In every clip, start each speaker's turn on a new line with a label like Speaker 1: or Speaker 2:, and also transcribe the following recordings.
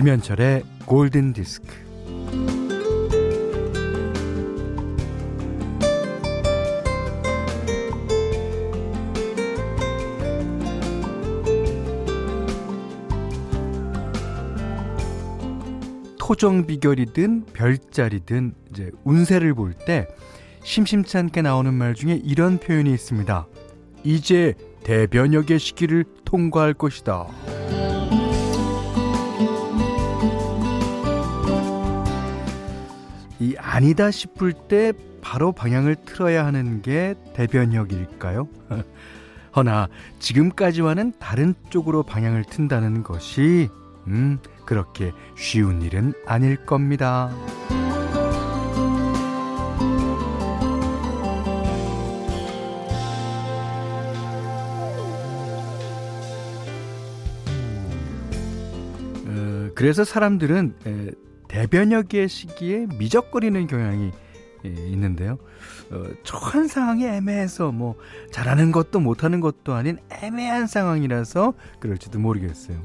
Speaker 1: 김현철의 골든 디스크. 토정 비결이든 별자리든 이제 운세를 볼 때 심심치 않게 나오는 말 중에 이런 표현이 있습니다. 이제 대변역의 시기를 통과할 것이다. 이 아니다 싶을 때 바로 방향을 틀어야 하는 게 대변역일까요? 허나 지금까지와는 다른 쪽으로 방향을 튼다는 것이 음 그렇게 쉬운 일은 아닐 겁니다. 어, 그래서 사람들은 에, 대변역의 시기에 미적거리는 경향이 예, 있는데요. 어, 처한 상황이 애매해서 뭐 잘하는 것도 못하는 것도 아닌 애매한 상황이라서 그럴지도 모르겠어요.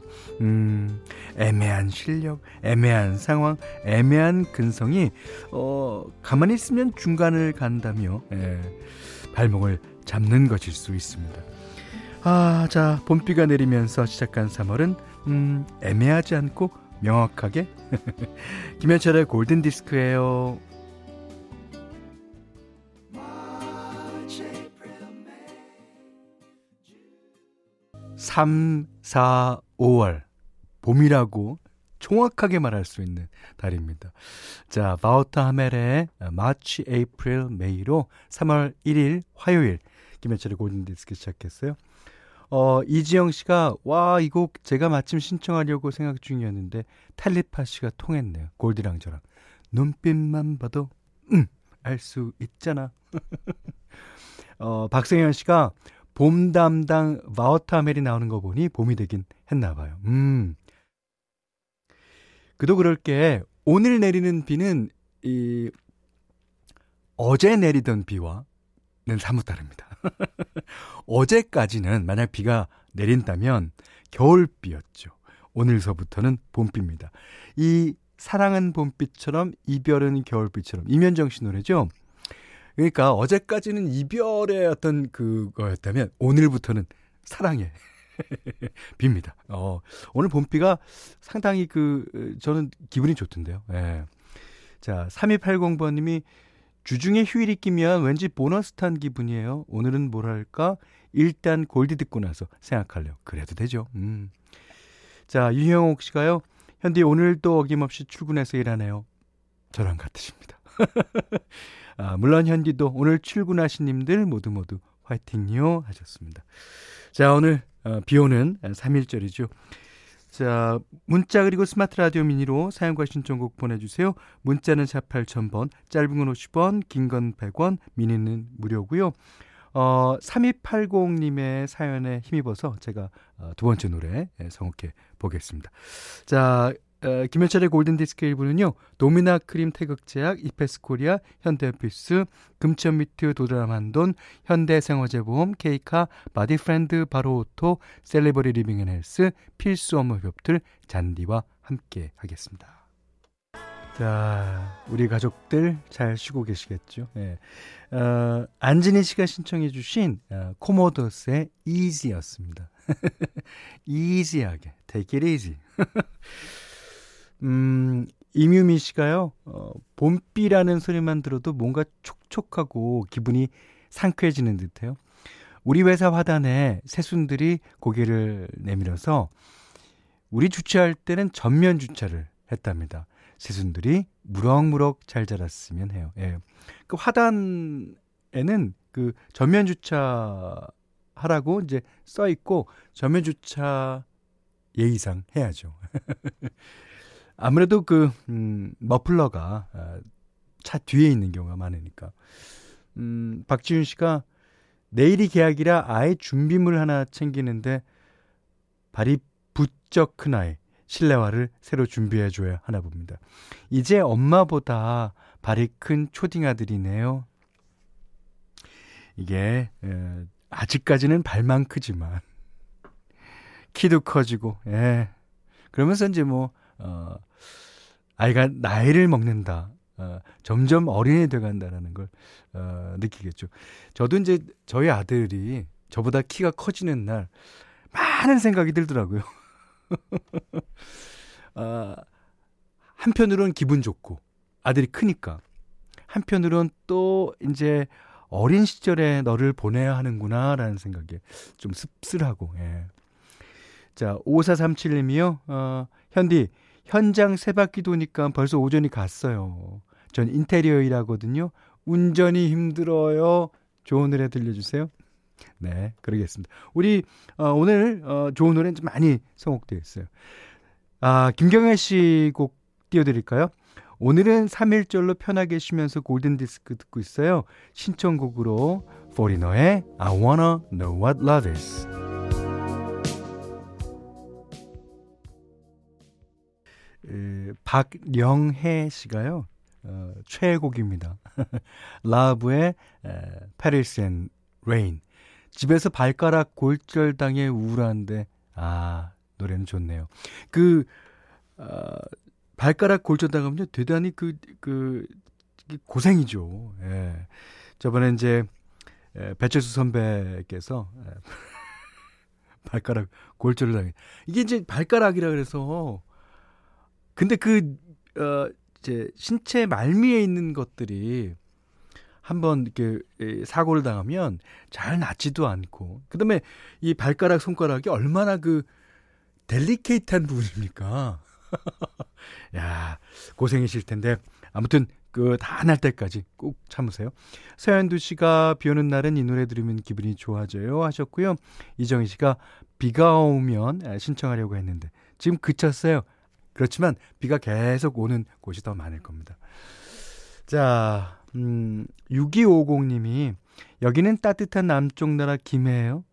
Speaker 1: 음, 애매한 실력, 애매한 상황, 애매한 근성이 어, 가만히 있으면 중간을 간다며 예, 발목을 잡는 것일 수 있습니다. 아, 자, 봄비가 내리면서 시작한 3월은 음, 애매하지 않고 명확하게 김현철의 골든 디스크예요. 3, 4, 5월 봄이라고 정확하게 말할 수 있는 달입니다. 자, 바우터 하멜의 에이프릴, 메이로 3월 1일 화요일 김현철의 골든 디스크 시작했어요. 어, 이지영 씨가 와, 이 곡 제가 마침 신청하려고 생각 중이었는데 텔레파시가 통했네요. 골디랑 저랑. 눈빛만 봐도 음, 알 수 있잖아. 어, 박승현 씨가 봄 담당 와우타멜이 나오는 거 보니 봄이 되긴 했나 봐요. 음. 그도 그럴 게 오늘 내리는 비는 이 어제 내리던 비와는 사뭇 다릅니다. 어제까지는 만약 비가 내린다면 겨울비였죠. 오늘서부터는 봄비입니다. 이 사랑은 봄비처럼 이별은 겨울비처럼 이면정 씨 노래죠. 그러니까 어제까지는 이별의 어떤 그거였다면 오늘부터는 사랑의 빕니다. 어, 오늘 봄비가 상당히 그 저는 기분이 좋던데요. 예. 자, 3280번님이 주중에 휴일이 끼면 왠지 보너스 탄 기분이에요. 오늘은 뭐랄까? 일단 골디 듣고 나서 생각할래요. 그래도 되죠. 음. 자, 유형옥 씨가요. 현디 오늘도 어김없이 출근해서 일하네요. 저랑 같으십니다. 아, 물론 현디도 오늘 출근하신 님들 모두 모두 화이팅요 하셨습니다. 자, 오늘 어, 비 오는 3일절이죠. 자, 문자 그리고 스마트 라디오 미니로 사연과 신청곡 보내주세요. 문자는 4 8000번, 짧은 건 50원, 긴 건 100원, 미니는 무료고요. 어, 3280님의 사연에 힘입어서 제가 어, 두 번째 노래 예, 선곡해 보겠습니다. 자, 어, 김현철의 골든디스크 1부는요. 도미나 크림 태극제약, 이페스 코리아, 현대오피스, 금천미트 도드람한돈, 현대해상화재보험, 케이카, 바디프렌드 바로오토, 셀레버리 리빙앤헬스, 필수 업무 협업툴, 잔디와 함께 하겠습니다. 자, 우리 가족들 잘 쉬고 계시겠죠? 예. 어, 안진희 씨가 신청해 주신 어, 코모도스의 Easy였습니다. easy하게, take it easy. 음, 이뮤미 씨가요, 어, 봄비라는 소리만 들어도 뭔가 촉촉하고 기분이 상쾌해지는 듯해요. 우리 회사 화단에 새순들이 고개를 내밀어서 우리 주차할 때는 전면 주차를 했답니다. 새순들이 무럭무럭 잘 자랐으면 해요. 예. 그 화단에는 그 전면 주차 하라고 이제 써 있고 전면 주차 예의상 해야죠. 아무래도 그, 음, 머플러가 아, 차 뒤에 있는 경우가 많으니까. 음, 박지윤 씨가 내일이 계약이라 아예 준비물 하나 챙기는데 발이 부쩍 큰 아이, 실내화를 새로 준비해줘야 하나 봅니다. 이제 엄마보다 발이 큰 초딩 아들이네요. 이게, 에, 아직까지는 발만 크지만, 키도 커지고, 예. 그러면서 이제 뭐, 어, 아이가 나이를 먹는다. 어, 점점 어린이 돼 간다라는 걸 어, 느끼겠죠. 저도 이제 저희 아들이 저보다 키가 커지는 날 많은 생각이 들더라고요. 어, 한편으로는 기분 좋고 아들이 크니까 한편으로는 또 이제 어린 시절에 너를 보내야 하는구나라는 생각에 좀 씁쓸하고 예. 자, 5437님이요. 어, 현디 현장 세 바퀴 도니까 벌써 오전이 갔어요. 전 인테리어 일하거든요. 운전이 힘들어요. 좋은 노래 들려주세요. 네, 그러겠습니다. 우리 어, 오늘 어, 좋은 노래는 좀 많이 선곡되어 있어요. 아, 김경애 씨곡 띄워드릴까요? 오늘은 3일절로 편하게 쉬면서 골든디스크 듣고 있어요. 신청곡으로 포리너의 I Wanna Know What Love Is. 박영혜 씨가요. 어, 최애곡입니다. 라브의 Paris and Rain. 집에서 발가락 골절당해 우울한데 아 노래는 좋네요. 그 어, 발가락 골절당하면 대단히 그, 그, 고생이죠. 예. 저번에 이제, 예, 배철수 선배께서, 예. 발가락 골절을 당해. 이게 이제 발가락이라 그래서, 근데 그, 어, 이제 신체 말미에 있는 것들이 한번 이렇게 사고를 당하면 잘 낫지도 않고, 그 다음에 이 발가락, 손가락이 얼마나 그 델리케이트한 부분입니까? 야, 고생이실 텐데 아무튼 그다날 때까지 꼭 참으세요. 서현두 씨가 비 오는 날은 이 노래 들으면 기분이 좋아져요 하셨고요. 이정희 씨가 비가 오면 신청하려고 했는데 지금 그쳤어요. 그렇지만 비가 계속 오는 곳이 더 많을 겁니다. 자, 음, 6250님이 여기는 따뜻한 남쪽 나라 김해예요.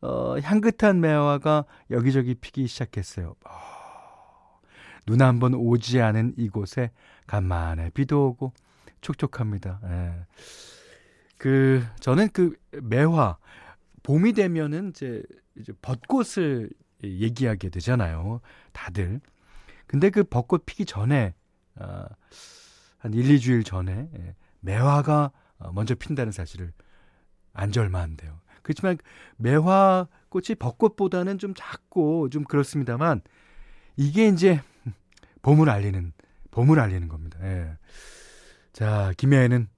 Speaker 1: 어, 향긋한 매화가 여기저기 피기 시작했어요. 어, 눈 한 번 오지 않은 이곳에 간만에 비도 오고 촉촉합니다. 예. 그 저는 그 매화 봄이 되면은 이제 이제 벚꽃을 얘기하게 되잖아요. 다들. 근데 그 벚꽃 피기 전에 어, 한 1, 2주일 전에 예, 매화가 어, 먼저 핀다는 사실을 안지 얼마 안 돼요. 그렇지만 매화 꽃이 벚꽃보다는 좀 작고 좀 그렇습니다만 이게 이제 봄을 알리는 봄을 알리는 겁니다. 예. 자, 김해에는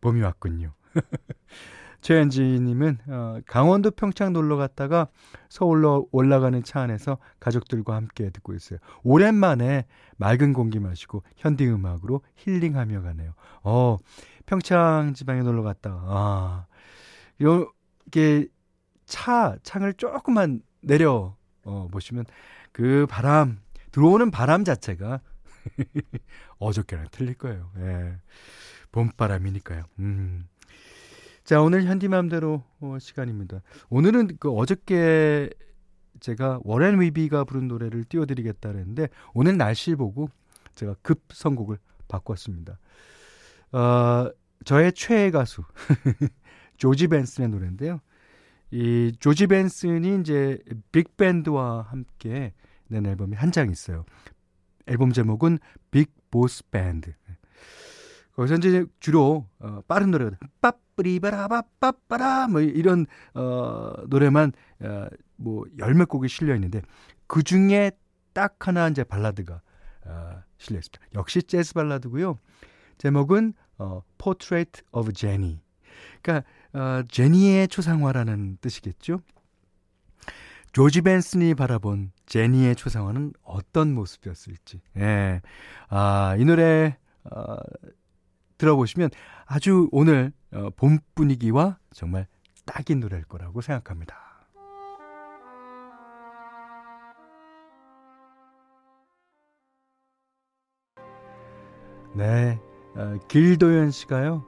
Speaker 1: 봄이 왔군요. 최현지님은 어, 강원도 평창 놀러 갔다가 서울로 올라가는 차 안에서 가족들과 함께 듣고 있어요. 오랜만에 맑은 공기 마시고 현대 음악으로 힐링하며 가네요. 어, 평창 지방에 놀러 갔다. 아, 이렇게 차 창을 조금만 내려 어, 보시면 그 바람 들어오는 바람 자체가 어저께랑 틀릴 거예요. 예. 봄바람이니까요. 음. 자, 오늘 현디맘대로 어, 시간입니다. 오늘은 그 어저께 제가 워렌 위비가 부른 노래를 띄워드리겠다 그랬는데 오늘 날씨 보고 제가 급 선곡을 바꿨습니다. 어, 저의 최애 가수 조지 벤슨의 노래인데요. 이 조지 벤슨이 이제 빅밴드와 함께 낸 앨범이 한 장 있어요. 앨범 제목은 빅 보스 밴드. 거기서 이제 주로 어, 빠른 노래가 빠뿌리바라바빠빠라 뭐 이런 어 노래만 어, 뭐 열몇 곡이 실려 있는데 그 중에 딱 하나 이제 발라드가 어, 실려 있습니다. 역시 재즈 발라드고요. 제목은 어 Portrait of Jenny. 그러니까 어, 제니의 초상화라는 뜻이겠죠. 조지 벤슨이 바라본 제니의 초상화는 어떤 모습이었을지. 예. 아, 이 노래, 어, 들어보시면 아주 오늘 어, 봄 분위기와 정말 딱인 노래일 거라고 생각합니다. 네. 어, 길도현 씨가요.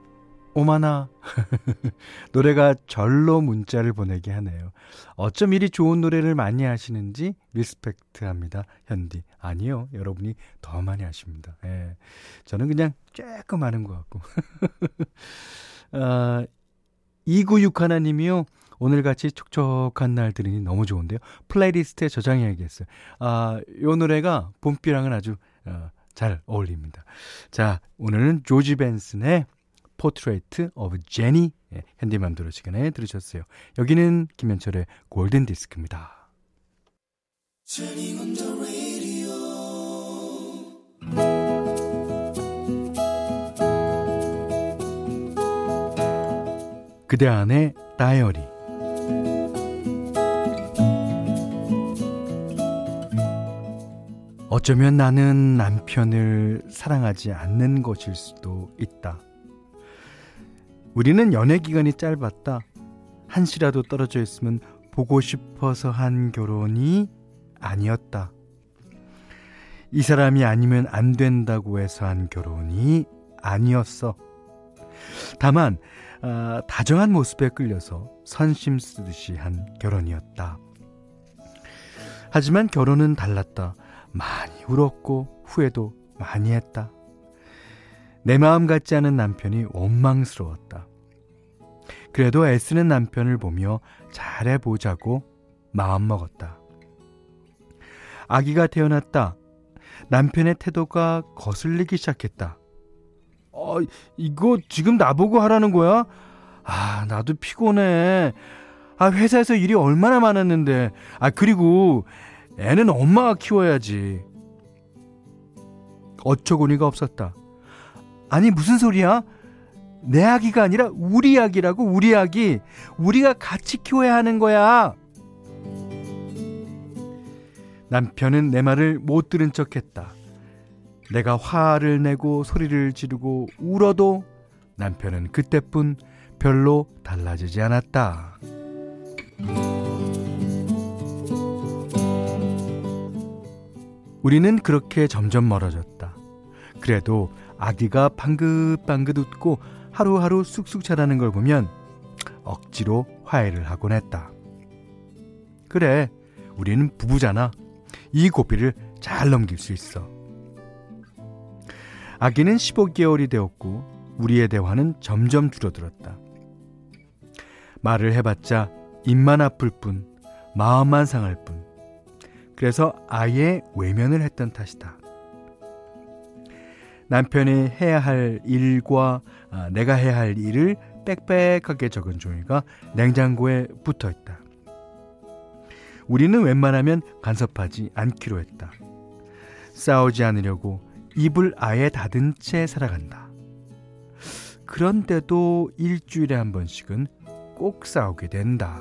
Speaker 1: 오마나 노래가 절로 문자를 보내게 하네요. 어쩜 이리 좋은 노래를 많이 하시는지 리스펙트합니다. 현디. 아니요. 여러분이 더 많이 하십니다. 예. 저는 그냥 조금 하는 것 같고. 어, 2961님이요. 오늘같이 촉촉한 날 들으니 너무 좋은데요. playlist에 저장해야겠어요. 아, 요 노래가 봄비랑은 아주 어, 잘 어울립니다. 자, 오늘은 조지 벤슨의 Portrait of Jennie 현디맘대로 시간에 들으셨어요. 여기는 김현철의 골든 디스크입니다. 그대 안의 다이어리 어쩌면 나는 남편을 사랑하지 않는 것일 수도 있다. 우리는 연애 기간이 짧았다. 한시라도 떨어져 있으면 보고 싶어서 한 결혼이 아니었다. 이 사람이 아니면 안 된다고 해서 한 결혼이 아니었어. 다만 아, 다정한 모습에 끌려서 선심 쓰듯이 한 결혼이었다. 하지만 결혼은 달랐다. 많이 울었고 후회도 많이 했다. 내 마음 같지 않은 남편이 원망스러웠다. 그래도 애쓰는 남편을 보며 잘해보자고 마음먹었다. 아기가 태어났다. 남편의 태도가 거슬리기 시작했다. 어, 이거 지금 나보고 하라는 거야? 아, 나도 피곤해. 아, 회사에서 일이 얼마나 많았는데. 아, 그리고 애는 엄마가 키워야지. 어처구니가 없었다. 아니, 무슨 소리야? 내 아기가 아니라 우리 아기라고, 우리 아기. 우리가 같이 키워야 하는 거야. 남편은 내 말을 못 들은 척 했다. 내가 화를 내고 소리를 지르고 울어도 남편은 그때뿐 별로 달라지지 않았다. 우리는 그렇게 점점 멀어졌다. 그래도 아기가 방긋방긋 웃고 하루하루 쑥쑥 자라는 걸 보면 억지로 화해를 하곤 했다. 그래, 우리는 부부잖아. 이 고비를 잘 넘길 수 있어. 아기는 15개월이 되었고 우리의 대화는 점점 줄어들었다. 말을 해봤자 입만 아플 뿐, 마음만 상할 뿐. 그래서 아예 외면을 했던 탓이다. 남편이 해야 할 일과 아, 내가 해야 할 일을 빽빽하게 적은 종이가 냉장고에 붙어 있다. 우리는 웬만하면 간섭하지 않기로 했다. 싸우지 않으려고 입을 아예 닫은 채 살아간다. 그런데도 일주일에 한 번씩은 꼭 싸우게 된다.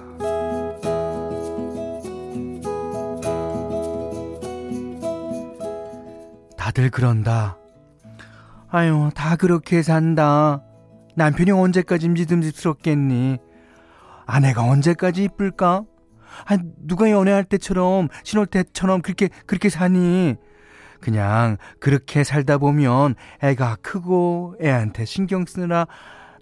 Speaker 1: 다들 그런다. 아유, 다 그렇게 산다. 남편이 언제까지 믿음직스럽겠니? 아내가 언제까지 이쁠까? 아, 누가 연애할 때처럼, 신혼 때처럼 그렇게, 그렇게 사니? 그냥 그렇게 살다 보면 애가 크고 애한테 신경 쓰느라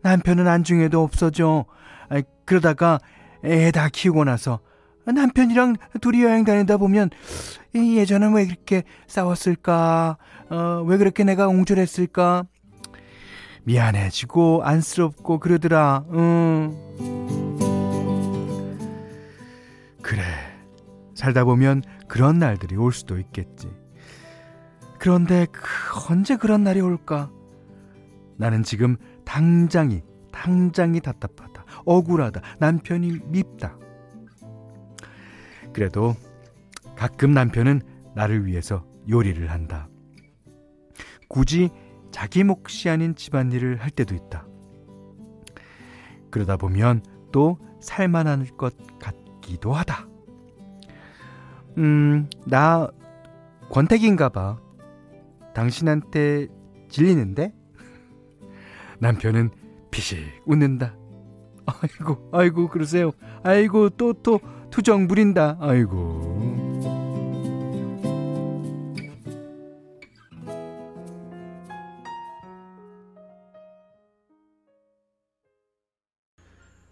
Speaker 1: 남편은 안중에도 없어져. 아, 그러다가 애 다 키우고 나서 남편이랑 둘이 여행 다니다 보면 예전엔 왜 그렇게 싸웠을까? 어, 왜 그렇게 내가 옹졸했을까? 미안해지고 안쓰럽고 그러더라. 응. 그래. 살다 보면 그런 날들이 올 수도 있겠지. 그런데 그 언제 그런 날이 올까? 나는 지금 당장이, 당장이 답답하다. 억울하다. 남편이 밉다. 그래도 가끔 남편은 나를 위해서 요리를 한다. 굳이 자기 몫이 아닌 집안일을 할 때도 있다. 그러다 보면 또 살만할 것. 같기도 하다. 음, 나 권태기인가 봐. 당신한테 질리는데? 남편은 피식 웃는다. 아이고, 아이고, 그러세요. 아이고, 또, 또, 투정 부린다. 아이고.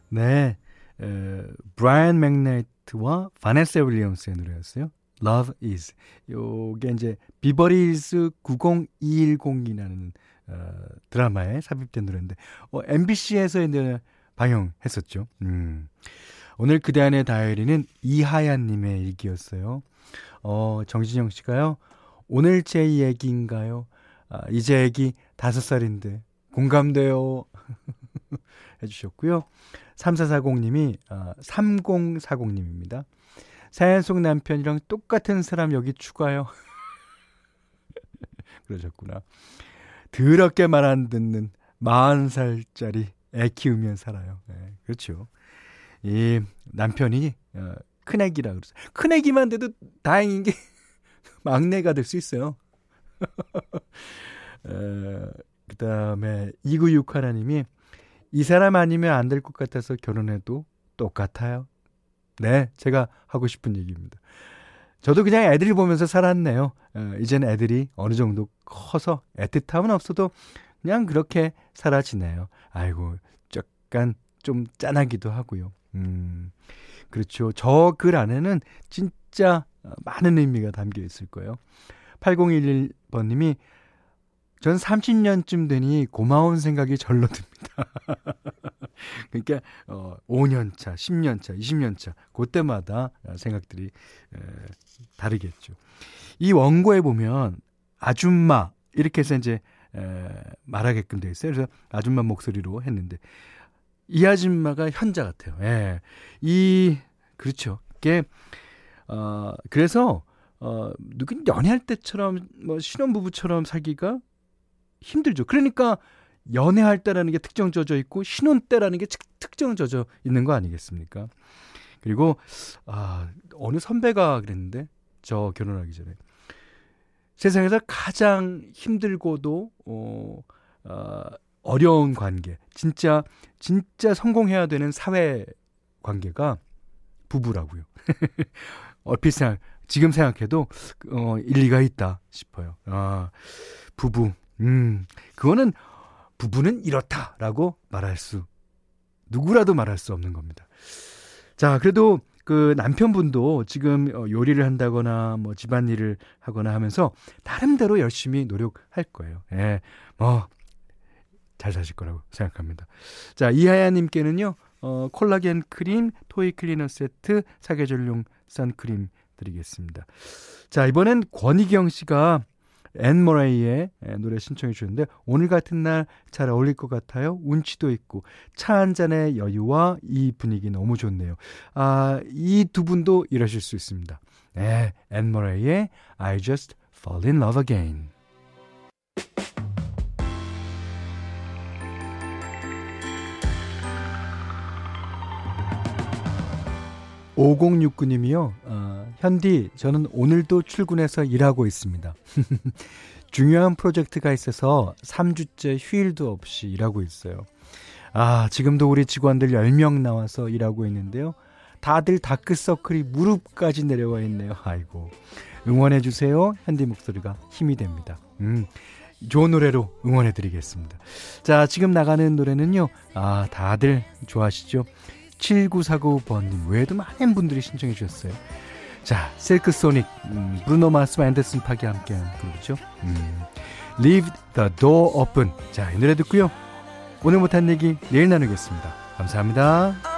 Speaker 1: 네. 에, 브라이언 맥나이트와 바네사 윌리엄스의 노래였어요. Love Is. 요게 이제 비버리힐즈 90210이라는 어, 드라마에 삽입된 노래인데 어, MBC에서 이제 방영했었죠. 음. 오늘 그대 안의 다이어리는 이하얀 님의 일기였어요. 어, 정진영 씨가요. 오늘 제 얘기인가요? 아, 이제 애기 다섯 살인데 공감돼요. 해주셨고요. 3440님이 아, 3040님입니다. 사연 속 남편이랑 똑같은 사람 여기 추가요. 그러셨구나. 더럽게 말 안 듣는 40살짜리 애 키우면 살아요. 네, 그렇죠. 이 남편이 어, 큰애기라 그러죠. 큰애기만 돼도 다행인 게 막내가 될 수 있어요. 어, 그 다음에 2961 하나님이 이 사람 아니면 안 될 것 같아서 결혼해도 똑같아요. 네, 제가 하고 싶은 얘기입니다. 저도 그냥 애들이 보면서 살았네요. 어, 이젠 애들이 어느 정도 커서 애틋함은 없어도 그냥 그렇게 살아지네요. 아이고, 약간 좀 짠하기도 하고요. 음, 그렇죠. 저 글 안에는 진짜 많은 의미가 담겨 있을 거예요. 8011번님이 전 30년쯤 되니 고마운 생각이 절로 듭니다. 그러니까 어 5년 차, 10년 차, 20년 차 그때마다 생각들이 에, 다르겠죠. 이 원고에 보면 아줌마 이렇게 해서 이제 에, 말하게끔 돼 있어요. 그래서 아줌마 목소리로 했는데 이 아줌마가 현자 같아요. 예. 이 그렇죠. 이게 어 그래서 어 누군 연애할 때처럼 뭐 신혼부부처럼 살기가 힘들죠. 그러니까 연애할 때라는 게 특정 져져 있고 신혼 때라는 게 특정 져져 있는 거 아니겠습니까? 그리고 아 어느 선배가 그랬는데 저 결혼하기 전에 세상에서 가장 힘들고도 어, 어 어려운 관계, 진짜 진짜 성공해야 되는 사회 관계가 부부라고요. 얼핏 생각, 지금 생각해도 어 일리가 있다 싶어요. 아 부부 음, 그거는 부부는 이렇다라고 말할 수, 누구라도 말할 수 없는 겁니다. 자, 그래도 그 남편분도 지금 어, 요리를 한다거나 뭐 집안일을 하거나 하면서 나름대로 열심히 노력할 거예요. 예, 뭐, 잘 사실 거라고 생각합니다. 자, 이하야 님께는요, 어, 콜라겐 크림, 토이 클리너 세트, 사계절용 선크림 드리겠습니다. 자, 이번엔 권희경 씨가 앤 모레이의 노래 신청해 주셨는데 오늘 같은 날 잘 어울릴 것 같아요. 운치도 있고 차 한 잔의 여유와 이 분위기 너무 좋네요. 아, 이 두 분도 이러실 수 있습니다. 네, 앤 머레이의 I Just Fall in Love Again. 5069님이요. 어, 현디, 저는 오늘도 출근해서 일하고 있습니다. 중요한 프로젝트가 있어서 3주째 휴일도 없이 일하고 있어요. 아, 지금도 우리 직원들 10명 나와서 일하고 있는데요. 다들 다크서클이 무릎까지 내려와 있네요. 아이고. 응원해주세요. 현디 목소리가 힘이 됩니다. 음. 좋은 노래로 응원해드리겠습니다. 자, 지금 나가는 노래는요, 아, 다들 좋아하시죠? 7949번님 외에도 많은 분들이 신청해 주셨어요. 자, 셀크 소닉, 음, 브루노 마스와 앤더슨 파기 함께한 그거죠. 음, Leave the door open. 자, 이 노래 듣고요. 오늘 못한 얘기 내일 나누겠습니다. 감사합니다.